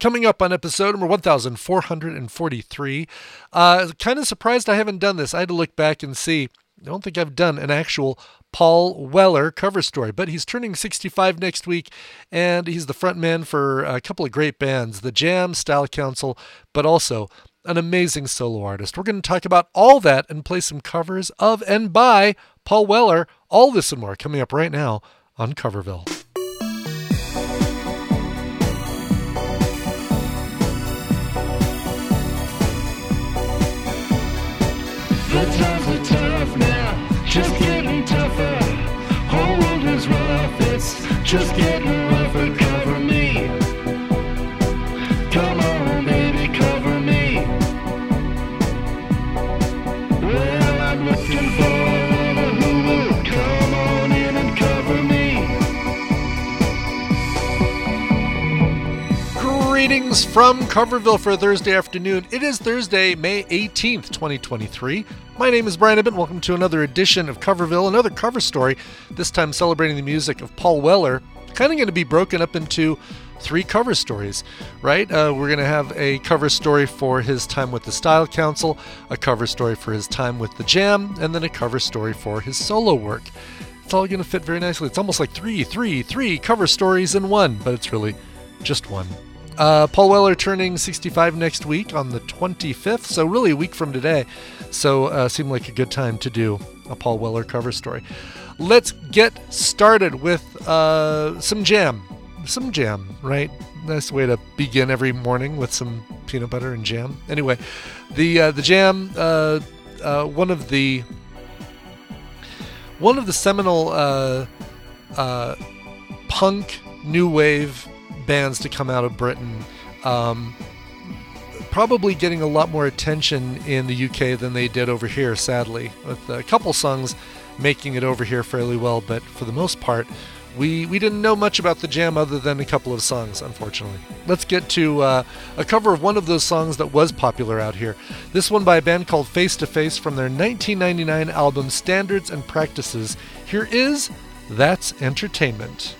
Coming up on episode number 1443, uh, kind of surprised I haven't done this. I had to look back and see. I don't think I've done an actual Paul Weller cover story, but he's turning 65 next week, and he's the frontman for a couple of great bands, The Jam, Style Council, but also an amazing solo artist. We're going to talk about all that and play some covers of and by Paul Weller. All this and more coming up right now on Coverville. Greetings from Coverville for Thursday afternoon. It is Thursday, May 18th, 2023. My name is Brian Ibbott. Welcome to another edition of Coverville, another cover story, this time celebrating the music of Paul Weller. Kind of going to be broken up into three cover stories, right? Uh, we're going to have a cover story for his time with the Style Council, a cover story for his time with the Jam, and then a cover story for his solo work. It's all going to fit very nicely. It's almost like three, three, three cover stories in one, but it's really just one. Uh, Paul Weller turning 65 next week on the 25th, so really a week from today. So uh, seemed like a good time to do a Paul Weller cover story. Let's get started with uh, some jam. Some jam, right? Nice way to begin every morning with some peanut butter and jam. Anyway, the uh, the jam, uh, uh, one of the one of the seminal uh, punk new wave bands to come out of Britain. Um, probably getting a lot more attention in the UK than they did over here, sadly, with a couple songs making it over here fairly well, but for the most part, we, we didn't know much about the jam other than a couple of songs, unfortunately. Let's get to uh, a cover of one of those songs that was popular out here. This one by a band called Face to Face from their 1999 album Standards and Practices. Here is That's Entertainment.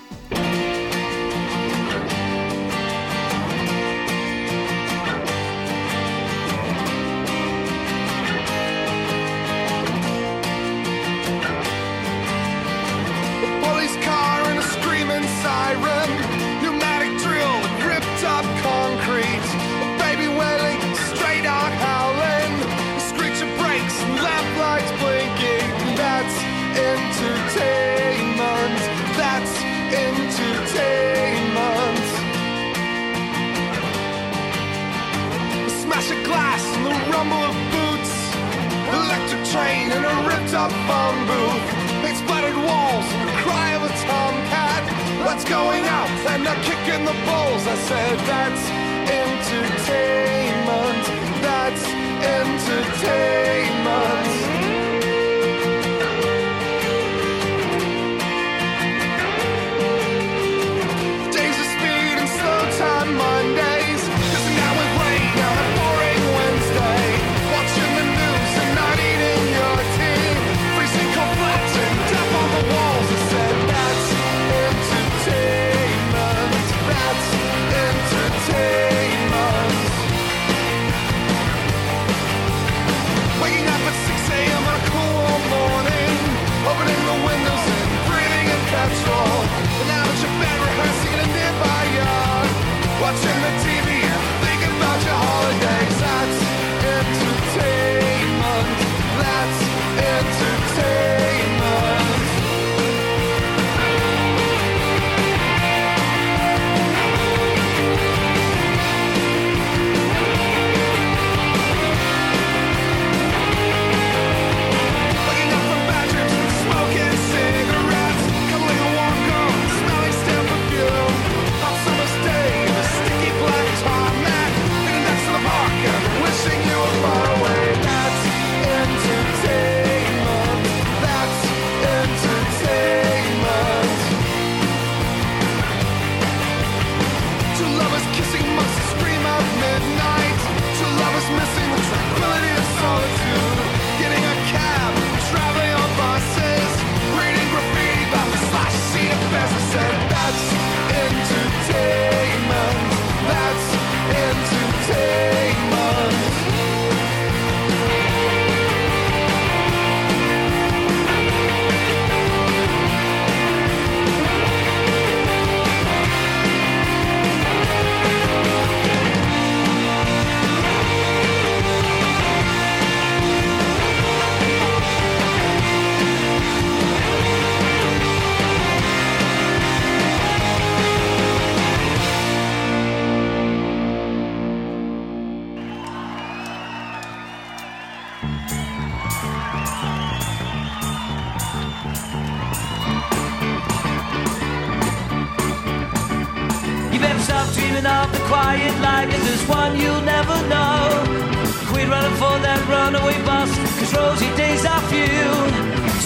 Cause rosy days are few.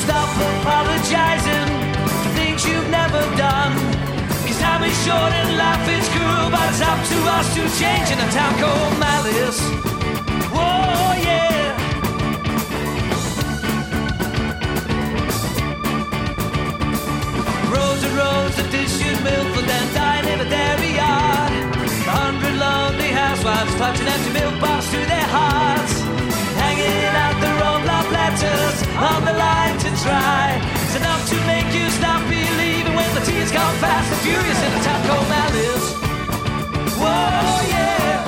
Stop apologizing for things you've never done. Cause time is short and life is cruel, but it's up to us to change in a town called Malice. Whoa, yeah. Rows and rows of dishes milk for them dying in a dairy yard. A hundred lonely housewives clutching empty milk bottles to their hearts. Hanging out their on the line to try. It's enough to make you stop believing when the tears come fast and furious in a town called Malice. Whoa, yeah.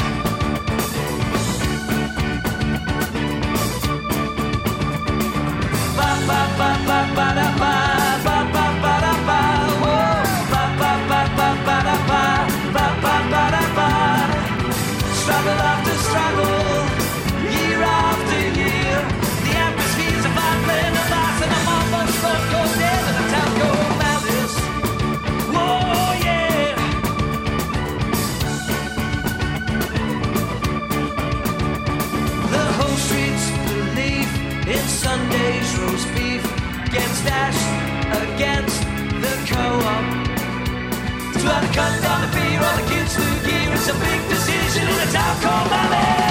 Ba ba ba ba ba da ba dashed against the co-op. To either cut down the beer or the kids to gear, it's a big decision in a town called Malice.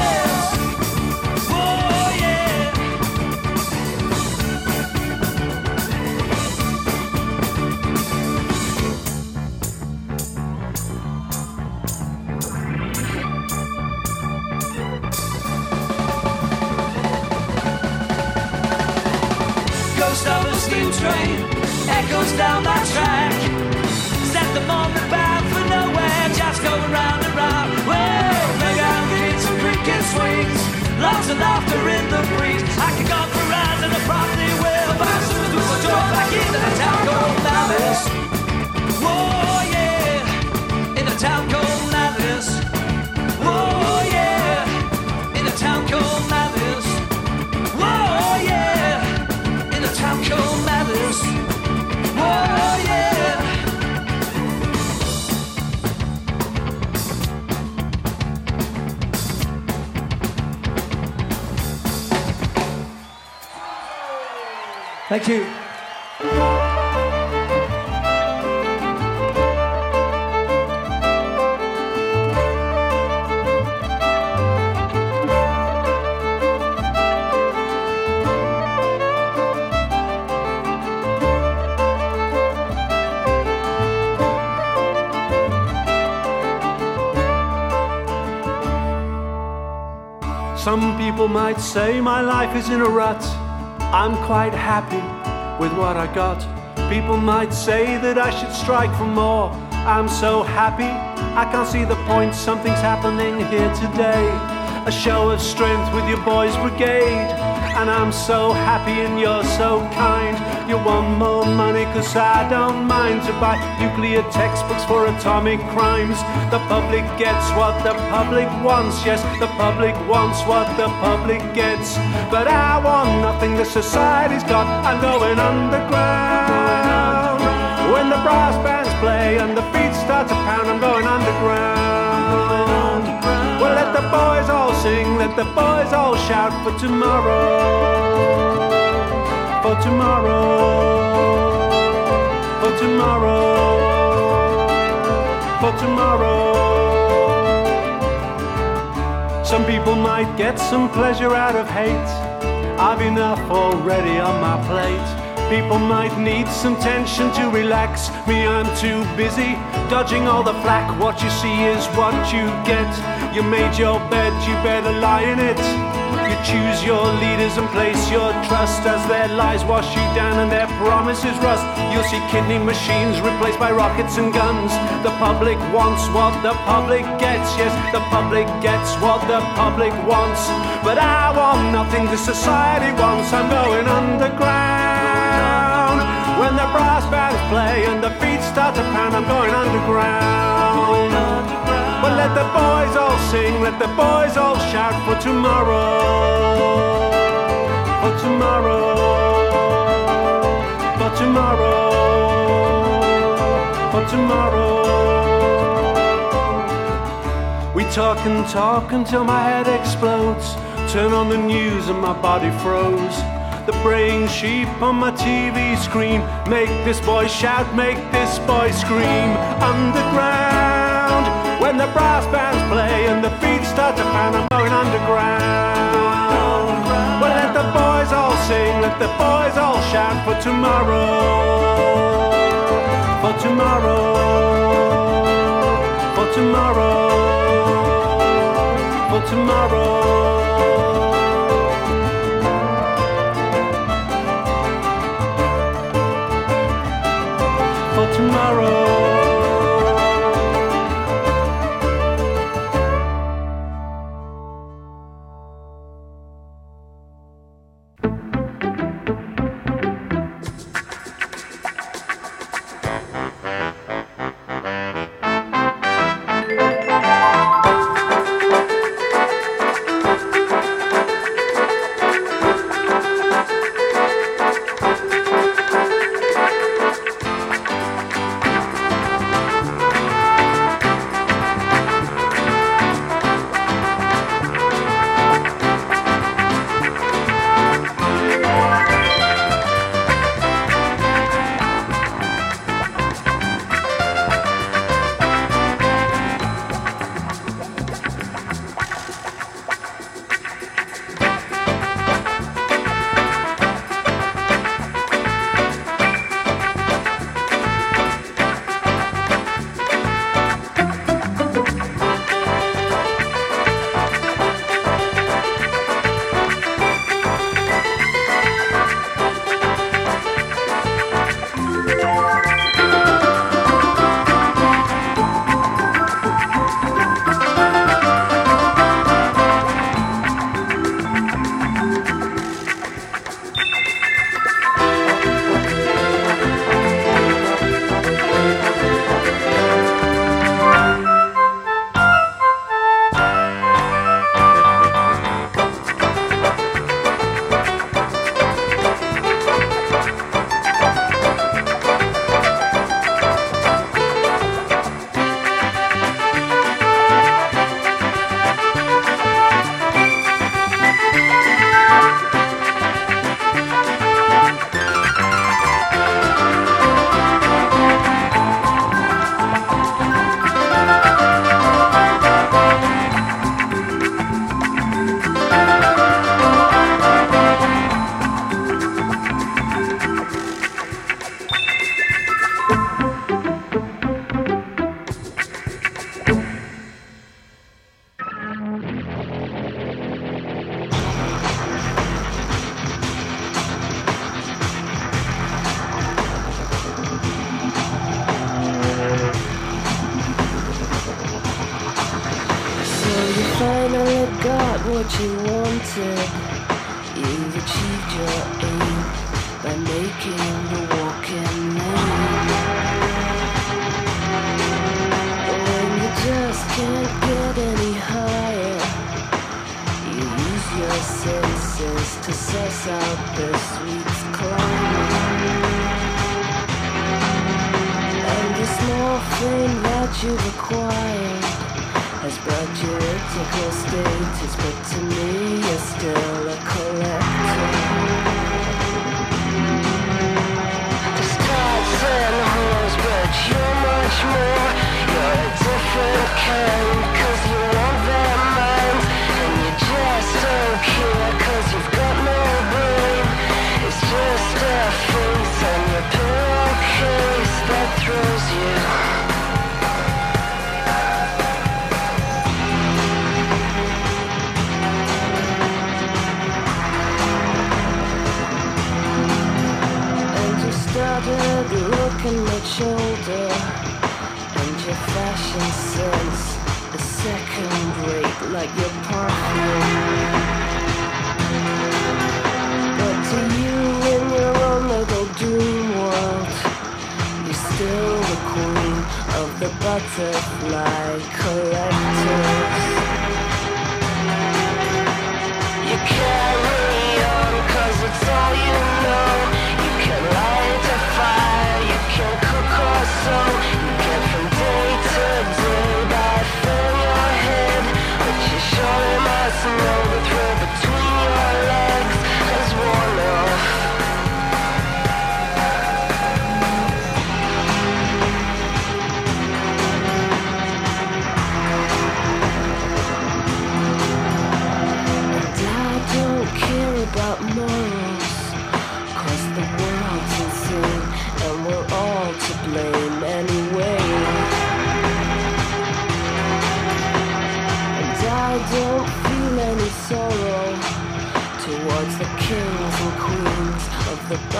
Echoes down my track. Set the moment bound for nowhere, just going round and round. Well, playground kids and cricket swings, lots of laughter in the breeze. I could go for rides and I probably will, but I'm soon a door back into the town called Malice. Thank you. Some people might say my life is in a rut. I'm quite happy with what I got. People might say that I should strike for more. I'm so happy, I can't see the point. Something's happening here today. A show of strength with your boys' brigade. And I'm so happy and you're so kind. You want more money, cause I don't mind to buy nuclear textbooks for atomic crimes. The public gets what the public wants, yes, the public wants what the public gets. But I want nothing the society's got, I'm going underground. When the brass bands play and the beats start to pound, I'm going underground. Well, let the boys all sing, let the boys all shout for tomorrow. For tomorrow. For tomorrow. For tomorrow. Some people might get some pleasure out of hate. I've enough already on my plate. People might need some tension to relax. Me, I'm too busy dodging all the flack. What you see is what you get. You made your bed, you better lie in it. You choose your leaders and place your trust as their lies wash you down and their promises rust. You'll see kidney machines replaced by rockets and guns. The public wants what the public gets. Yes, the public gets what the public wants. But I want nothing the society wants. I'm going underground. When the brass bands play and the feet start to pound, I'm going underground. But let the boys all sing, let the boys all shout for tomorrow. For tomorrow. For tomorrow. For tomorrow. We talk and talk until my head explodes. Turn on the news and my body froze the braying sheep on my TV screen. Make this boy shout, make this boy scream. Underground, when the brass bands play and the feet start to pan, I'm going underground. Well, let the boys all sing, let the boys all shout for tomorrow. For tomorrow. For tomorrow. For tomorrow. tomorrow.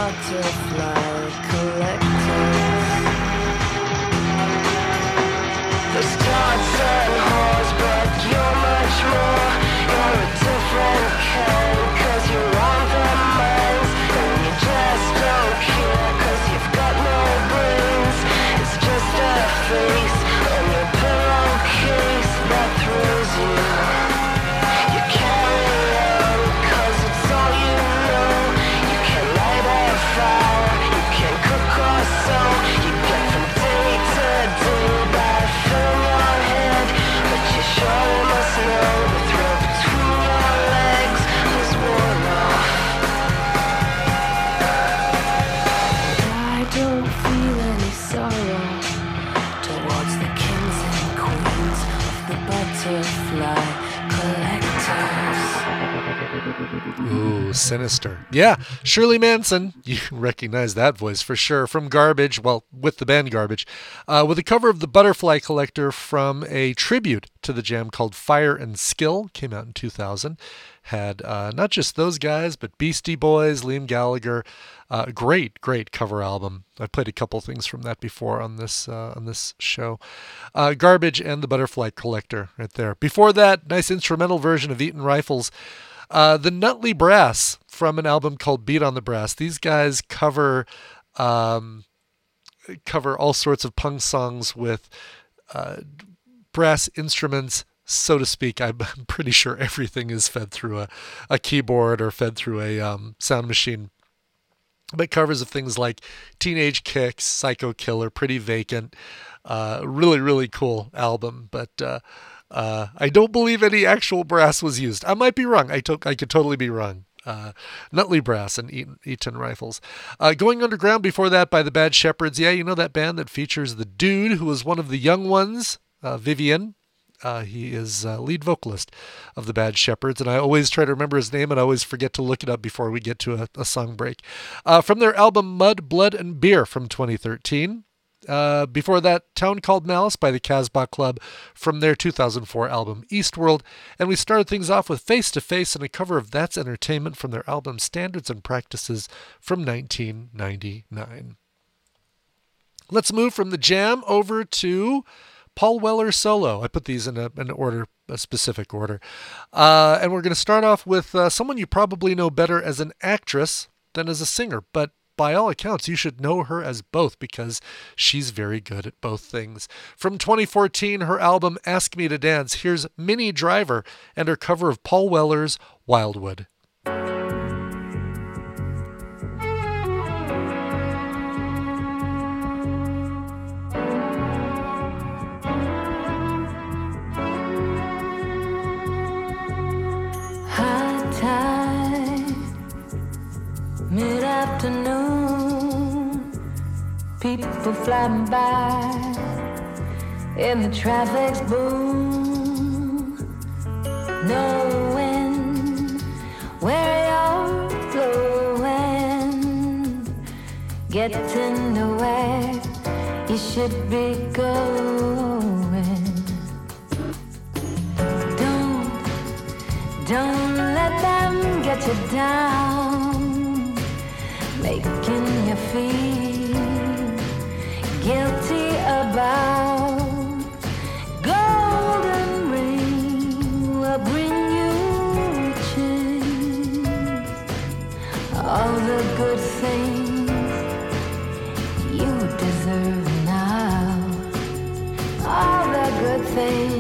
Butterfly Ooh, sinister. Yeah, Shirley Manson. You recognize that voice for sure from Garbage, well, with the band Garbage, uh, with a cover of The Butterfly Collector from a tribute to the jam called Fire and Skill. Came out in 2000. Had uh, not just those guys, but Beastie Boys, Liam Gallagher. Uh, great, great cover album. I played a couple things from that before on this uh, on this show. Uh, Garbage and the Butterfly Collector, right there. Before that, nice instrumental version of Eton Rifles. Uh, the Nutley Brass from an album called Beat on the Brass. These guys cover um, cover all sorts of punk songs with uh, brass instruments, so to speak. I'm pretty sure everything is fed through a, a keyboard or fed through a um, sound machine. But covers of things like Teenage Kicks, Psycho Killer, Pretty Vacant. Uh, really, really cool album. But uh, I don't believe any actual brass was used. I might be wrong. I, to- I could totally be wrong. Uh, Nutley Brass and Eton, Eton Rifles. Uh, going Underground before that by the Bad Shepherds. Yeah, you know that band that features the dude who was one of the young ones, uh, Vivian. Uh, he is uh, lead vocalist of the Bad Shepherds, and I always try to remember his name and I always forget to look it up before we get to a, a song break. From their album Mud, Blood, and Beer from 2013. Uh, before that, Town Called Malice by the Casbah Club from their 2004 album Eastworld. And we started things off with Face to Face and a cover of That's Entertainment from their album Standards and Practices from 1999. Let's move from the jam over to Paul Weller solo. I put these in a, an order, a specific order. Uh, and we're going to start off with uh, someone you probably know better as an actress than as a singer, but by all accounts, you should know her as both because she's very good at both things. From 2014, her album Ask Me to Dance, here's Minnie Driver and her cover of Paul Weller's Wildwood. People flying by, in the traffic's boom. No wind, where you're going, getting nowhere you should be going. Don't don't let them get you down, making you feel about golden will bring you. All the good things you deserve now. All the good things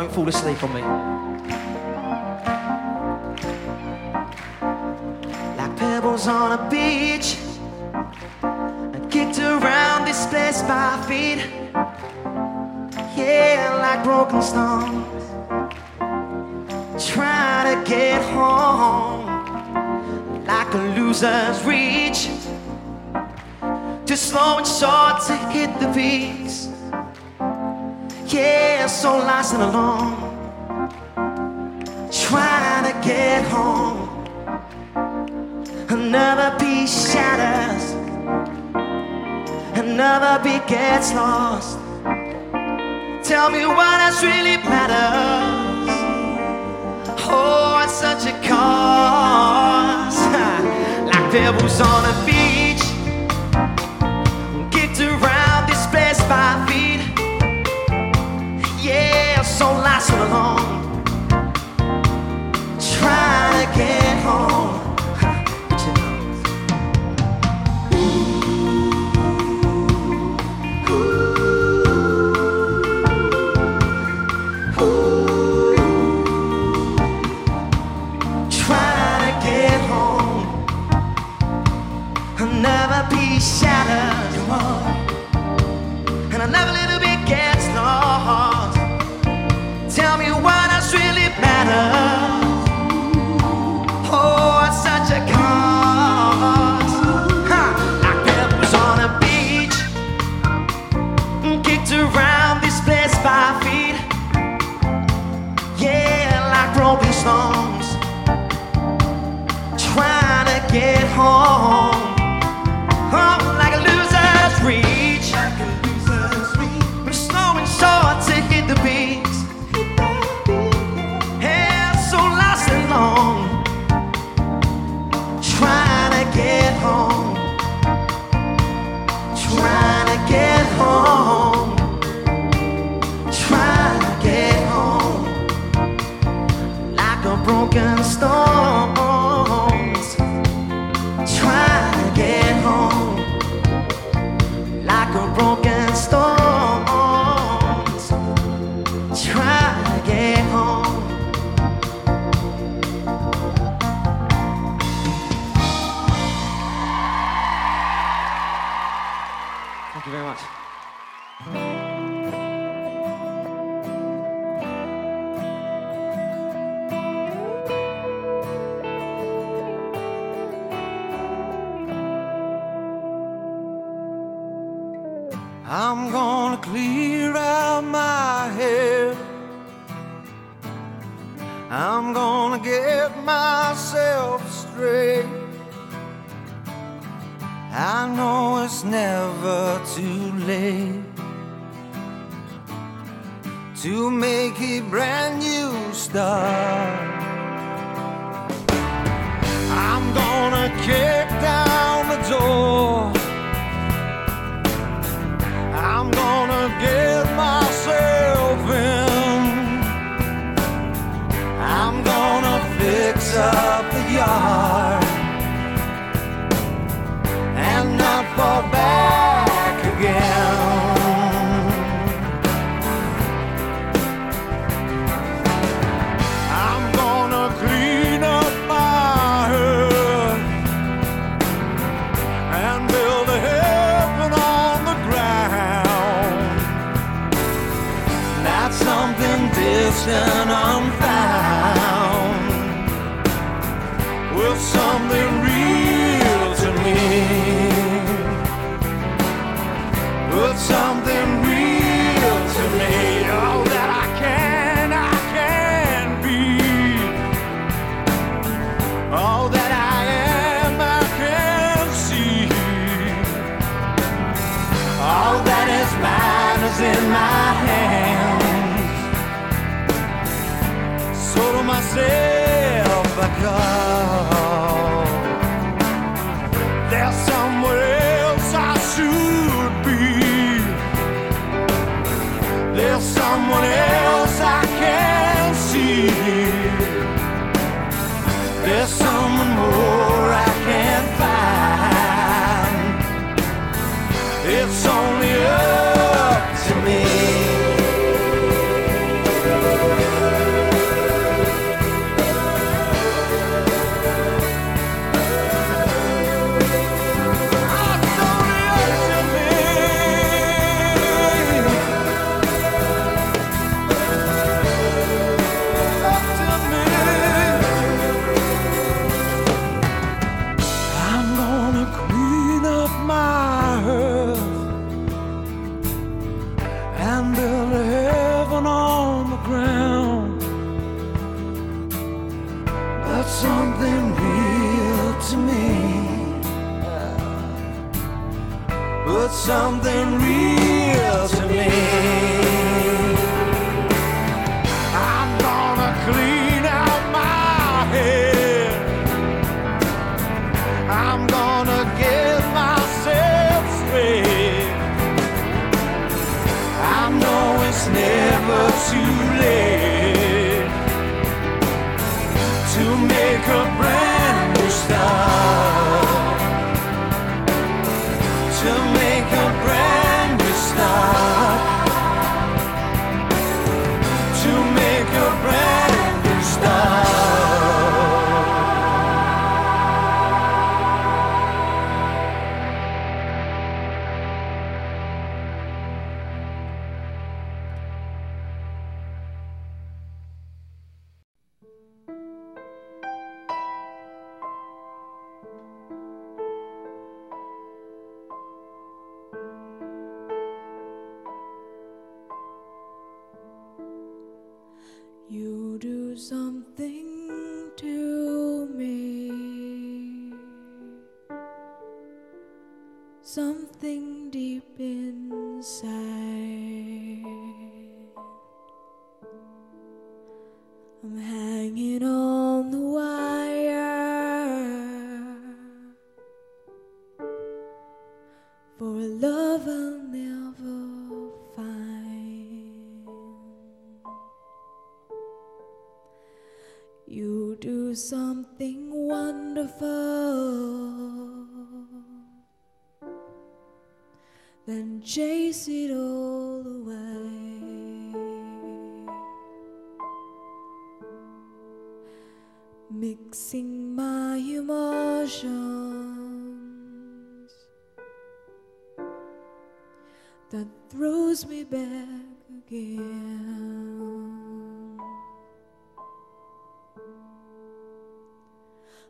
Don't fall asleep on me. Like pebbles on a beach, I kicked around, displaced by feet. Yeah, like broken stones, trying to get home. Like a loser's reach, too slow and short to hit the beats. Yeah, so lost and alone, trying to get home. Another piece shatters, another beat gets lost. Tell me what else really matters. Oh, it's such a cause. like pebbles on a beach. sing along. reflection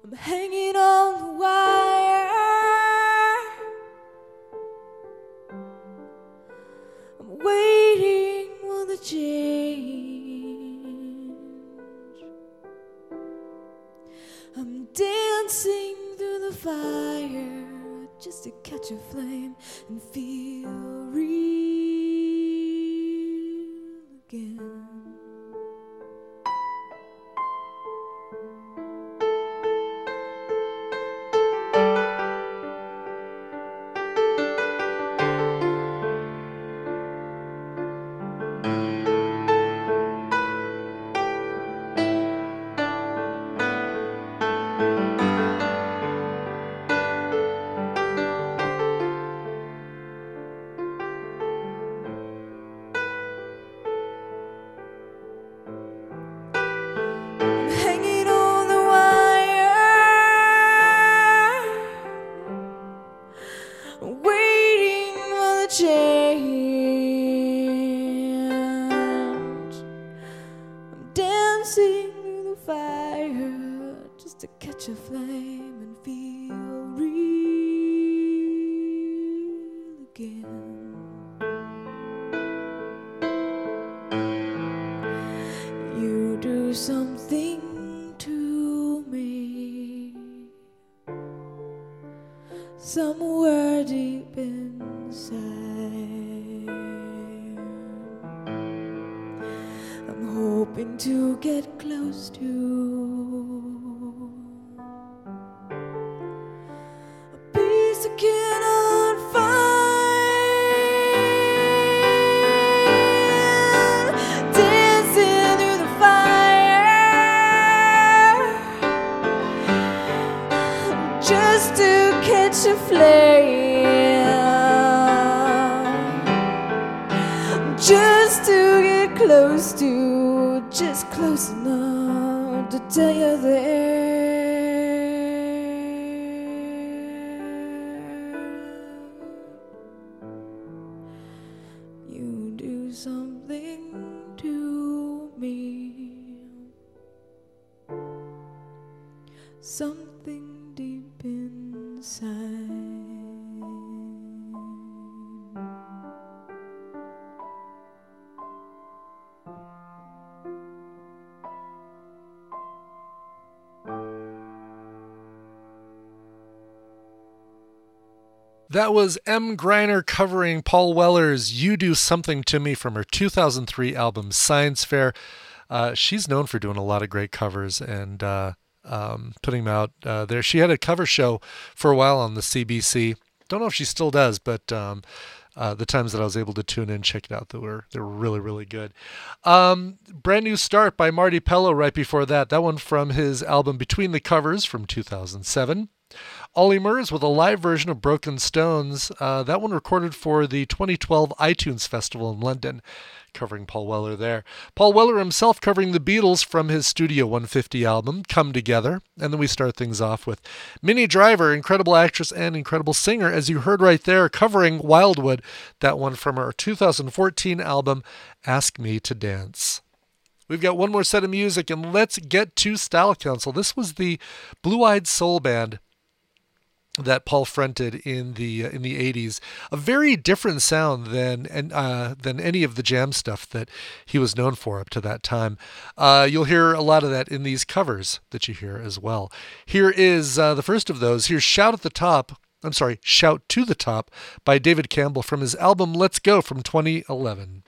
I'm hanging on the wire. I'm waiting for the change. I'm dancing through the fire just to catch a flame and feel. something deep inside. That was Emm Gryner covering Paul Weller's You Do Something to Me from her 2003 album Science Fair. Uh, she's known for doing a lot of great covers, and uh, um, putting them out uh, there. She had a cover show for a while on the CBC. Don't know if she still does, but um, uh, the times that I was able to tune in, check it out, they were they were really really good. Um, brand new start by Marti Pellow right before that. That one from his album Between the Covers from 2007. Ollie Murs with a live version of Broken Stones. Uh, that one recorded for the 2012 iTunes Festival in London, covering Paul Weller there. Paul Weller himself covering the Beatles from his Studio 150 album, Come Together. And then we start things off with Minnie Driver, incredible actress and incredible singer, as you heard right there, covering Wildwood, that one from her 2014 album, Ask Me to Dance. We've got one more set of music, and let's get to Style Council. This was the Blue Eyed Soul Band that Paul fronted in the uh, in the 80s a very different sound than and uh, than any of the jam stuff that he was known for up to that time. Uh, you'll hear a lot of that in these covers that you hear as well. Here is uh, the first of those. Here's shout at the top I'm sorry shout to the top by David Campbell from his album Let's Go from 2011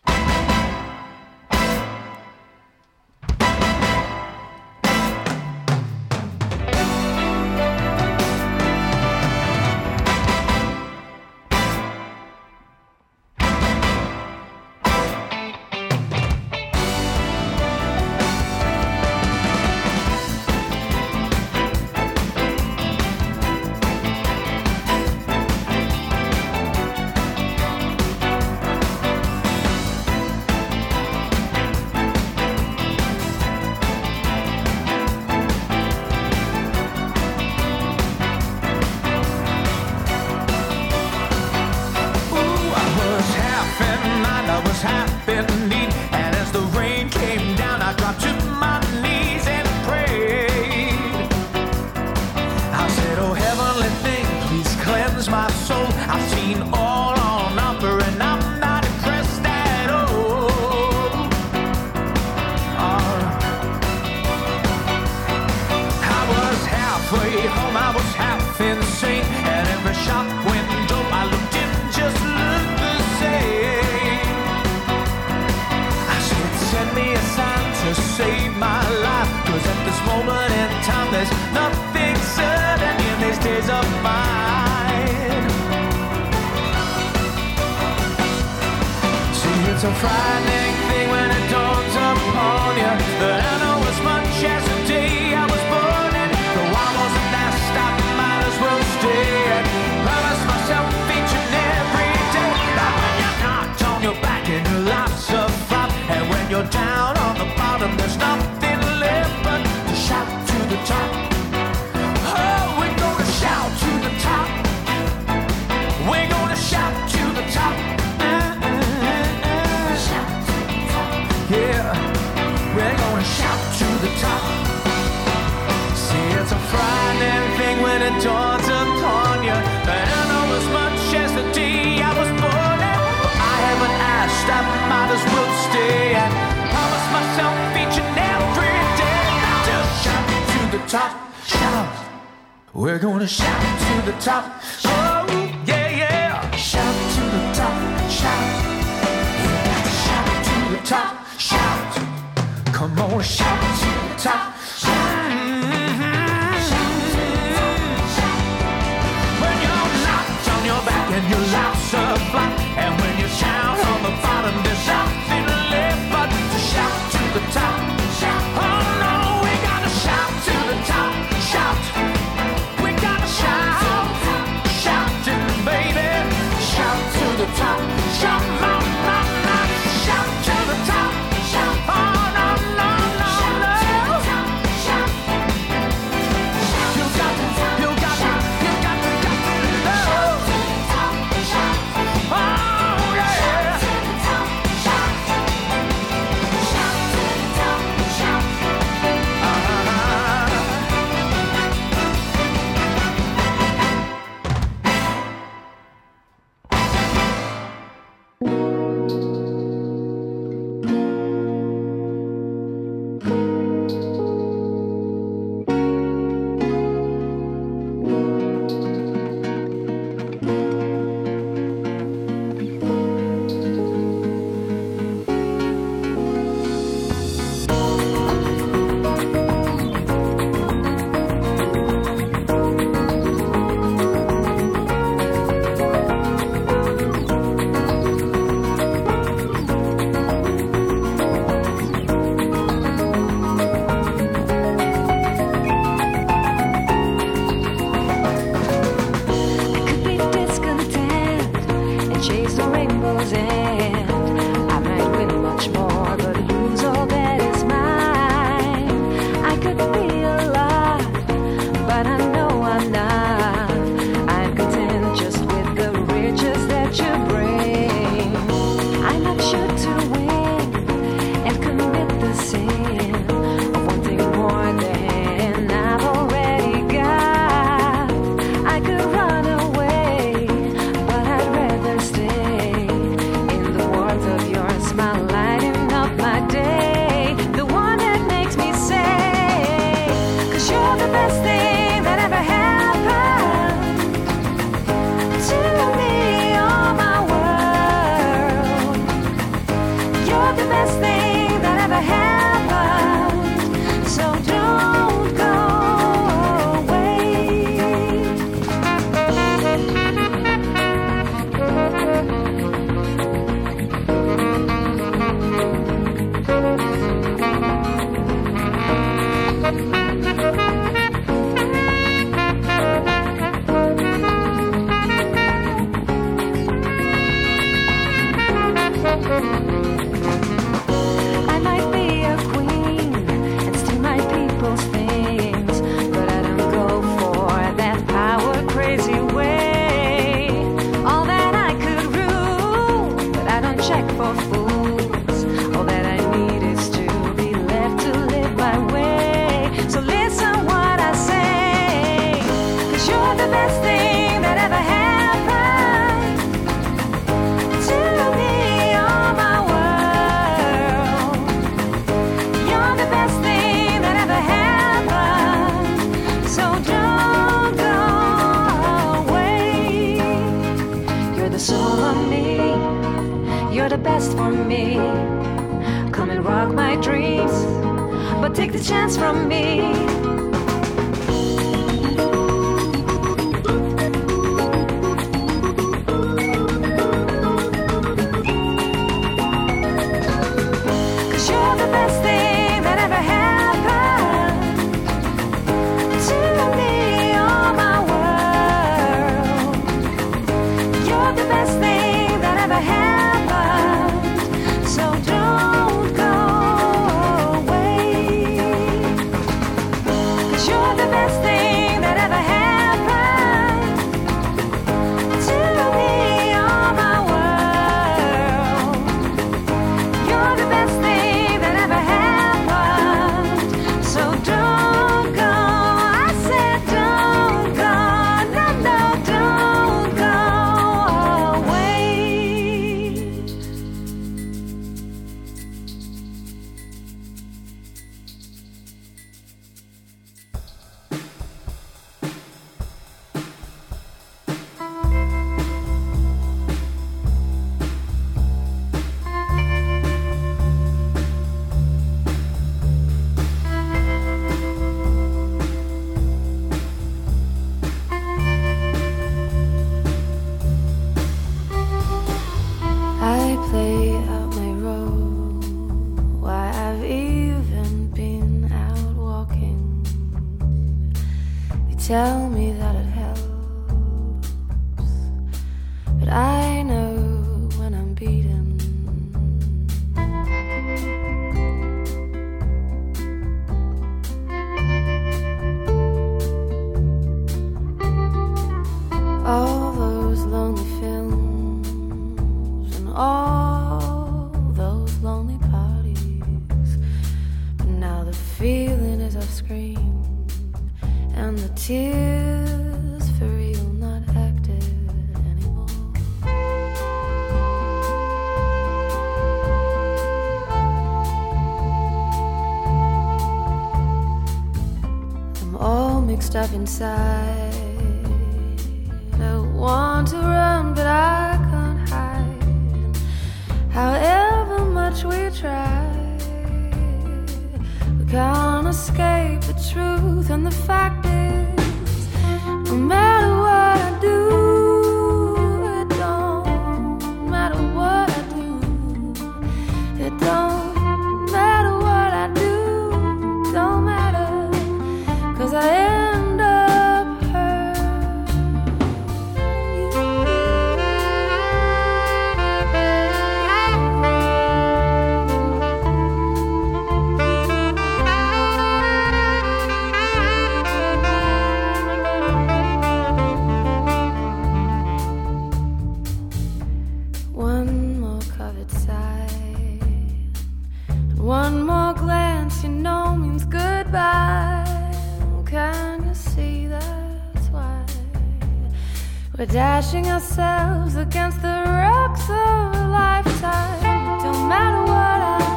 top, shout. We're gonna shout to the top. Oh, yeah, yeah. Shout to the top, shout. Yeah, shout to the top, shout. Come on, shout to the top. Shout! When you're knocked on your back and your life's a flop, and when you're down on the bottom, there's nothing left but to shout to the top. inside. could sigh. One more glance, you know, means goodbye. Can you see that's why we're dashing ourselves against the rocks of a lifetime? Don't matter what I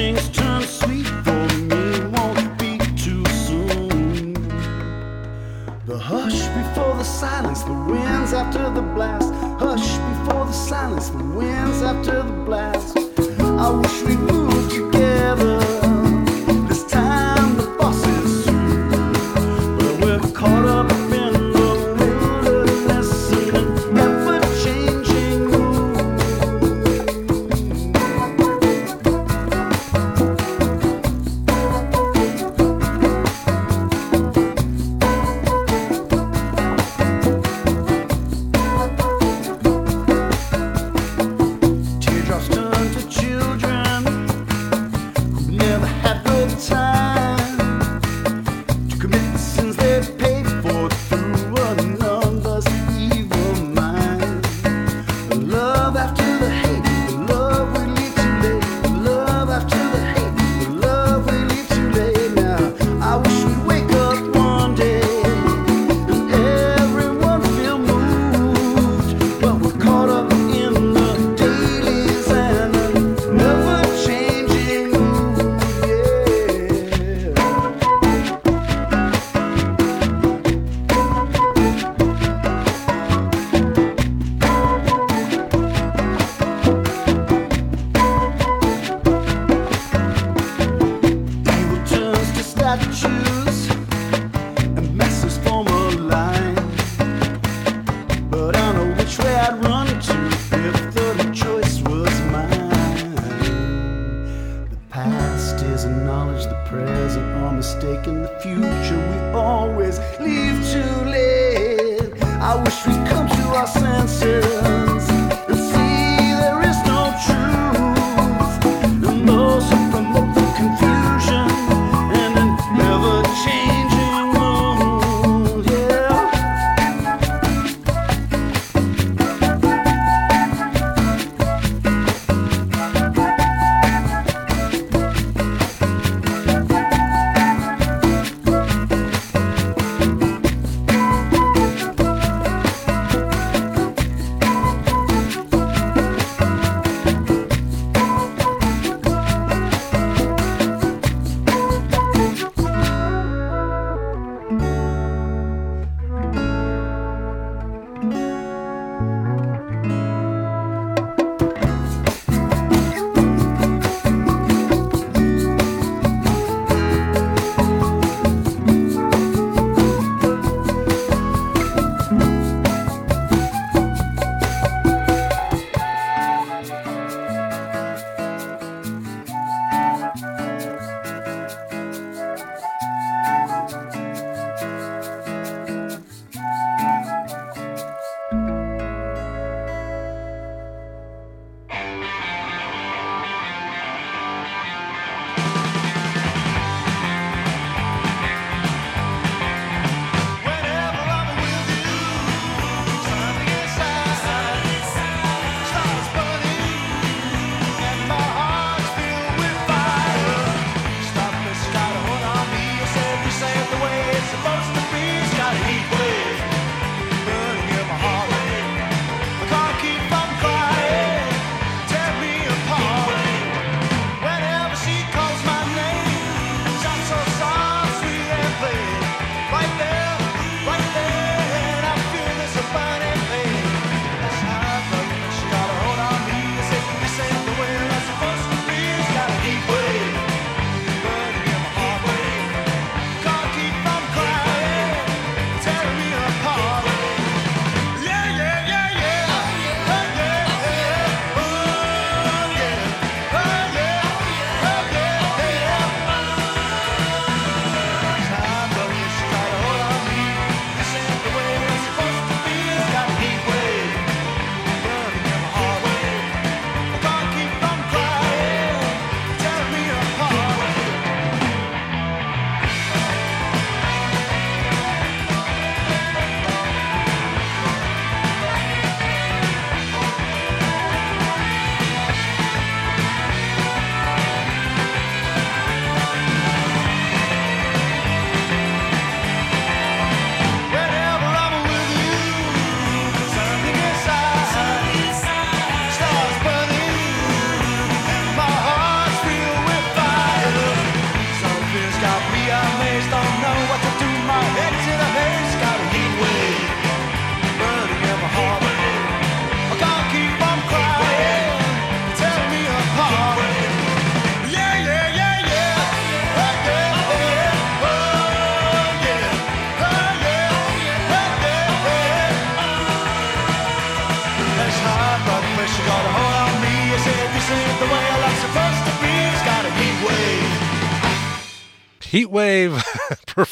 things turn sweet for me won't be too soon. The hush before the silence, the winds after the blast. Hush before the silence, the winds after the blast. I wish we moved together.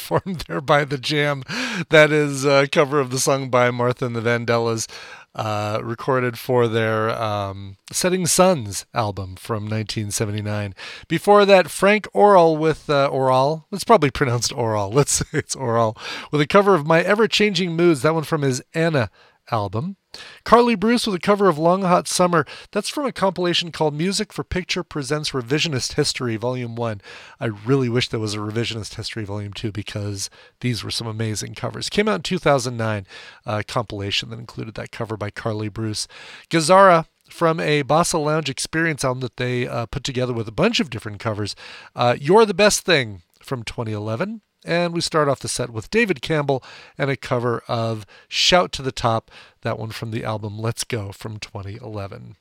Performed there by The Jam. That is a cover of the song by Martha and the Vandellas, uh, recorded for their um, Setting Sons album from 1979. Before that, Frank Orrall with uh, Orrall. It's probably pronounced Orrall. Let's say it's Orrall. With a cover of My Ever Changing Moods. That one from his Anna album. Carly Bruce with a cover of Long Hot Summer. That's from a compilation called Music for Picture Presents Revisionist History, Volume 1. I really wish there was a Revisionist History Volume 2 because these were some amazing covers. Came out in 2009, a compilation that included that cover by Carly Bruce. Gazzara from a Bossa Lounge Experience album that they uh, put together with a bunch of different covers. Uh, You're the Best Thing from 2011. And we start off the set with David Campbell and a cover of Shout to the Top, that one from the album Let's Go from 2011.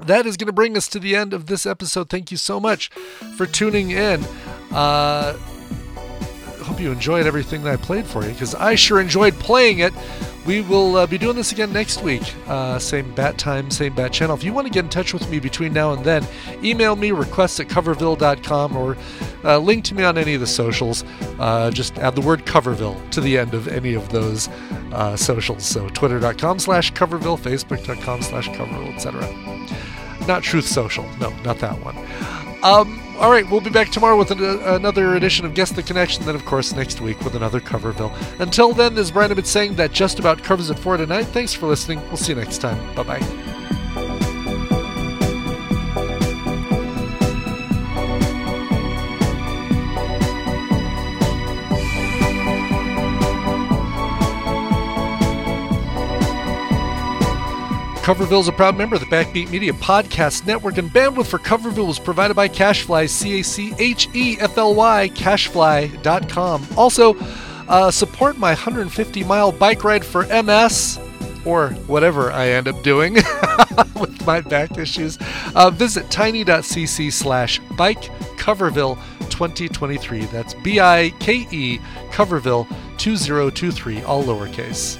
That is going to bring us to the end of this episode. Thank you so much for tuning in. Uh, hope you enjoyed everything that I played for you because I sure enjoyed playing it. We will uh, be doing this again next week. Uh, same bat time, same bat channel. If you want to get in touch with me between now and then, email me requests at coverville.com or uh, link to me on any of the socials. Uh, just add the word Coverville to the end of any of those uh, socials. So twitter.com slash Coverville, facebook.com slash Coverville, etc. Not Truth Social. No, not that one. Um, all right, we'll be back tomorrow with an, uh, another edition of Guess the Connection, then, of course, next week with another Coverville. Until then, is Brian Ibbott saying that just about covers it for tonight. Thanks for listening. We'll see you next time. Bye bye. Coverville is a proud member of the Backbeat Media Podcast Network, and bandwidth for Coverville was provided by CacheFly, C A C H E F L Y, cachefly.com. Also, uh, support my 150 mile bike ride for MS, or whatever I end up doing with my back issues. Uh, visit tiny.cc slash bike Coverville 2023. That's B I K E Coverville 2023, all lowercase.